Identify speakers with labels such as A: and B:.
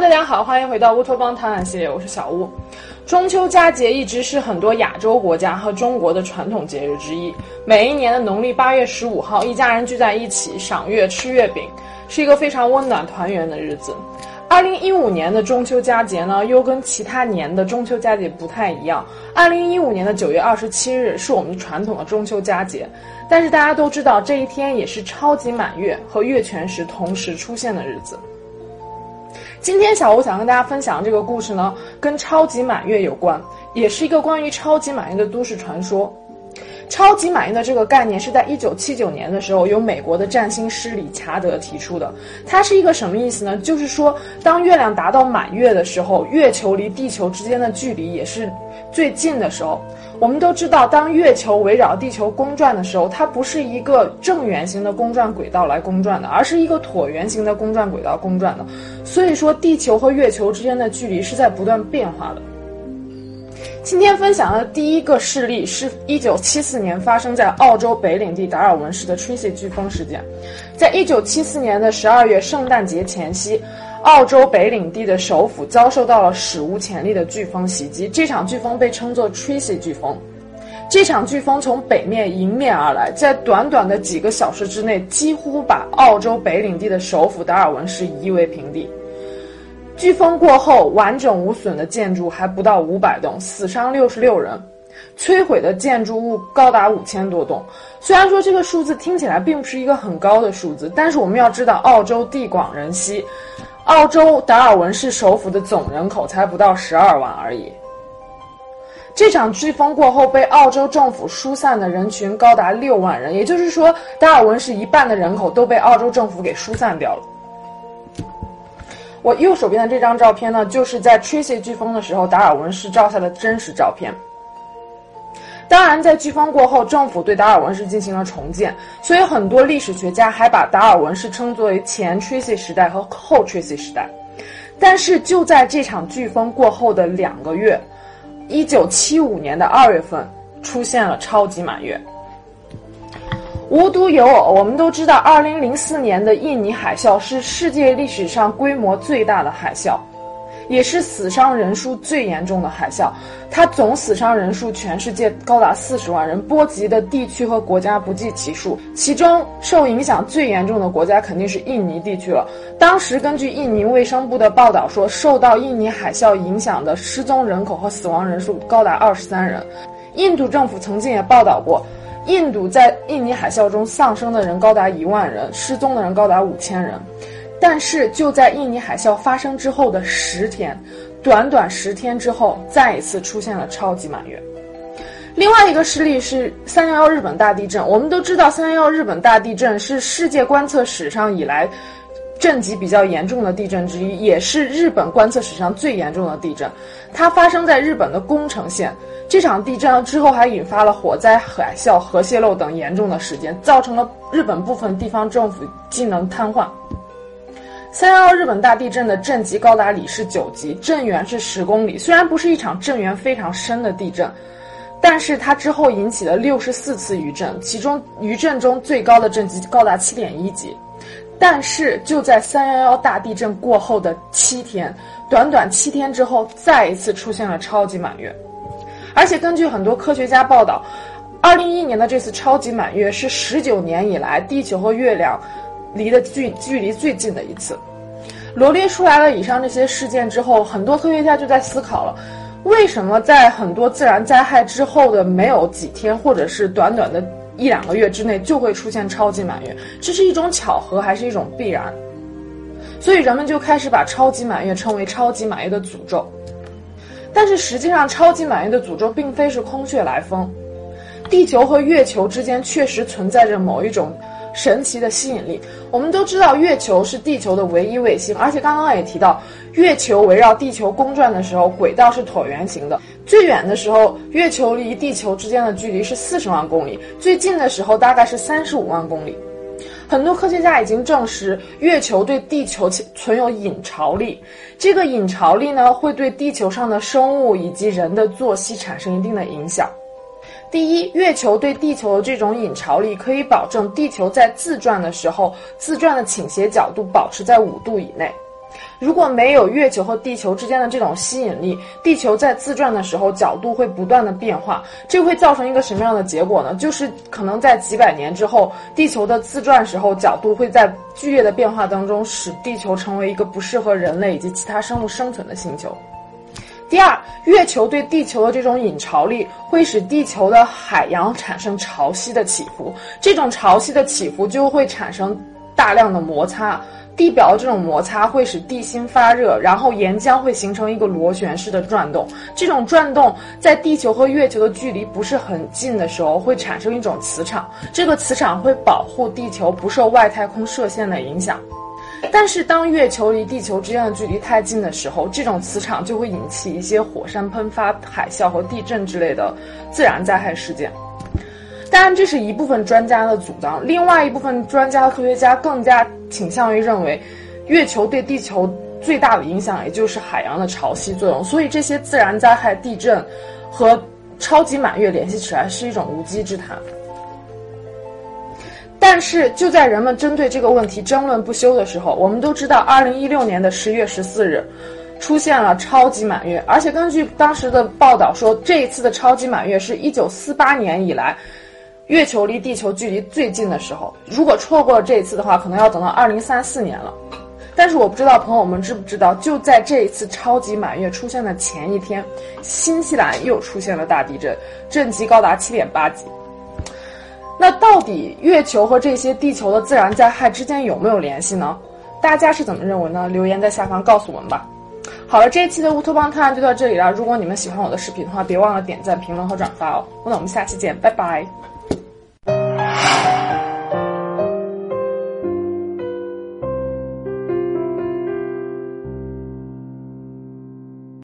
A: 大家好，欢迎回到乌托邦探案系列，我是小乌。中秋佳节一直是很多亚洲国家和中国的传统节日之一。每一年的农历八月十五号，一家人聚在一起赏月、吃月饼，是一个非常温暖团圆的日子。二零一五年的中秋佳节呢，又跟其他年的中秋佳节不太一样。二零一五年的九月二十七日是我们传统的中秋佳节，但是大家都知道这一天也是超级满月和月全食同时出现的日子。今天小吴想跟大家分享这个故事呢，跟超级满月有关，也是一个关于超级满月的都市传说。超级满意的这个概念是在一九七九年的时候由美国的占星师理查德提出的。它是一个什么意思呢？就是说，当月亮达到满月的时候，月球离地球之间的距离也是最近的时候。我们都知道，当月球围绕地球公转的时候，它不是一个正圆形的公转轨道来公转的，而是一个椭圆形的公转轨道公转的。所以说，地球和月球之间的距离是在不断变化的。今天分享的第一个事例是1974年发生在澳洲北领地达尔文市的 Tracy 飓风事件。在1974年的12月圣诞节前夕。澳洲北领地的首府遭受到了史无前例的飓风袭击，这场飓风被称作 Tracy 飓风。这场飓风从北面迎面而来，在短短的几个小时之内，几乎把澳洲北领地的首府达尔文市夷为平地。飓风过后，完整无损的建筑还不到五百栋，死伤六十六人，摧毁的建筑物高达五千多栋。虽然说这个数字听起来并不是一个很高的数字，但是我们要知道，澳洲地广人稀。澳洲达尔文市首府的总人口才不到十二万而已。这场飓风过后，被澳洲政府疏散的人群高达六万人，也就是说，达尔文市一半的人口都被澳洲政府给疏散掉了。我右手边的这张照片呢，就是在 Tracy 飓风的时候，达尔文市照下的真实照片。当然，在飓风过后，政府对达尔文市进行了重建，所以很多历史学家还把达尔文市称作为前 Tracy 时代和后 Tracy 时代。但是就在这场飓风过后的两个月，一九七五年的二月份，出现了超级满月。无独有偶，我们都知道，二零零四年的印尼海啸是世界历史上规模最大的海啸。也是死伤人数最严重的海啸，它总死伤人数全世界高达四十万人，波及的地区和国家不计其数。其中受影响最严重的国家肯定是印尼地区了。当时根据印尼卫生部的报道说，受到印尼海啸影响的失踪人口和死亡人数高达二十三人。印度政府曾经也报道过，印度在印尼海啸中丧生的人高达一万人，失踪的人高达五千人。但是就在印尼海啸发生之后的十天，短短十天之后，再一次出现了超级满月。另外一个事例是三幺幺日本大地震。我们都知道，三幺幺日本大地震是世界观测史上以来震级比较严重的地震之一，也是日本观测史上最严重的地震。它发生在日本的宫城县。这场地震之后还引发了火灾、海啸、核泄漏等严重的事件，造成了日本部分地方政府机能瘫痪。三幺幺日本大地震的震级高达里氏九级，震源是十公里。虽然不是一场震源非常深的地震，但是它之后引起了六十四次余震，其中余震中最高的震级高达七点一级。但是就在三幺幺大地震过后的七天，短短七天之后，再一次出现了超级满月。而且根据很多科学家报道，二零一一年的这次超级满月是十九年以来地球和月亮。离的距距离最近的一次，罗列出来了以上这些事件之后，很多科学家就在思考了，为什么在很多自然灾害之后的没有几天，或者是短短的一两个月之内，就会出现超级满月？这是一种巧合，还是一种必然？所以人们就开始把超级满月称为超级满月的诅咒。但是实际上，超级满月的诅咒并非是空穴来风，地球和月球之间确实存在着某一种。神奇的吸引力，我们都知道月球是地球的唯一卫星，而且刚刚也提到，月球围绕地球公转的时候，轨道是椭圆形的。最远的时候，月球离地球之间的距离是四十万公里；最近的时候，大概是三十五万公里。很多科学家已经证实，月球对地球存有引潮力，这个引潮力呢，会对地球上的生物以及人的作息产生一定的影响。第一，月球对地球的这种引潮力可以保证地球在自转的时候，自转的倾斜角度保持在五度以内。如果没有月球和地球之间的这种吸引力，地球在自转的时候角度会不断的变化，这会造成一个什么样的结果呢？就是可能在几百年之后，地球的自转时候角度会在剧烈的变化当中，使地球成为一个不适合人类以及其他生物生存的星球。第二，月球对地球的这种引潮力会使地球的海洋产生潮汐的起伏，这种潮汐的起伏就会产生大量的摩擦。地表的这种摩擦会使地心发热，然后岩浆会形成一个螺旋式的转动。这种转动在地球和月球的距离不是很近的时候，会产生一种磁场。这个磁场会保护地球不受外太空射线的影响。但是，当月球离地球之间的距离太近的时候，这种磁场就会引起一些火山喷发、海啸和地震之类的自然灾害事件。当然，这是一部分专家的主张，另外一部分专家科学家更加倾向于认为，月球对地球最大的影响也就是海洋的潮汐作用。所以，这些自然灾害、地震和超级满月联系起来是一种无稽之谈。但是，就在人们针对这个问题争论不休的时候，我们都知道，二零一六年的十月十四日，出现了超级满月，而且根据当时的报道说，这一次的超级满月是一九四八年以来。月球离地球距离最近的时候，如果错过了这一次的话，可能要等到二零三四年了。但是我不知道朋友们知不知道，就在这一次超级满月出现的前一天，新西兰又出现了大地震，震级高达七点八级。那到底月球和这些地球的自然灾害之间有没有联系呢？大家是怎么认为呢？留言在下方告诉我们吧。好了，这一期的乌托邦探案就到这里了。如果你们喜欢我的视频的话，别忘了点赞、评论和转发哦。那我们下期见，拜拜。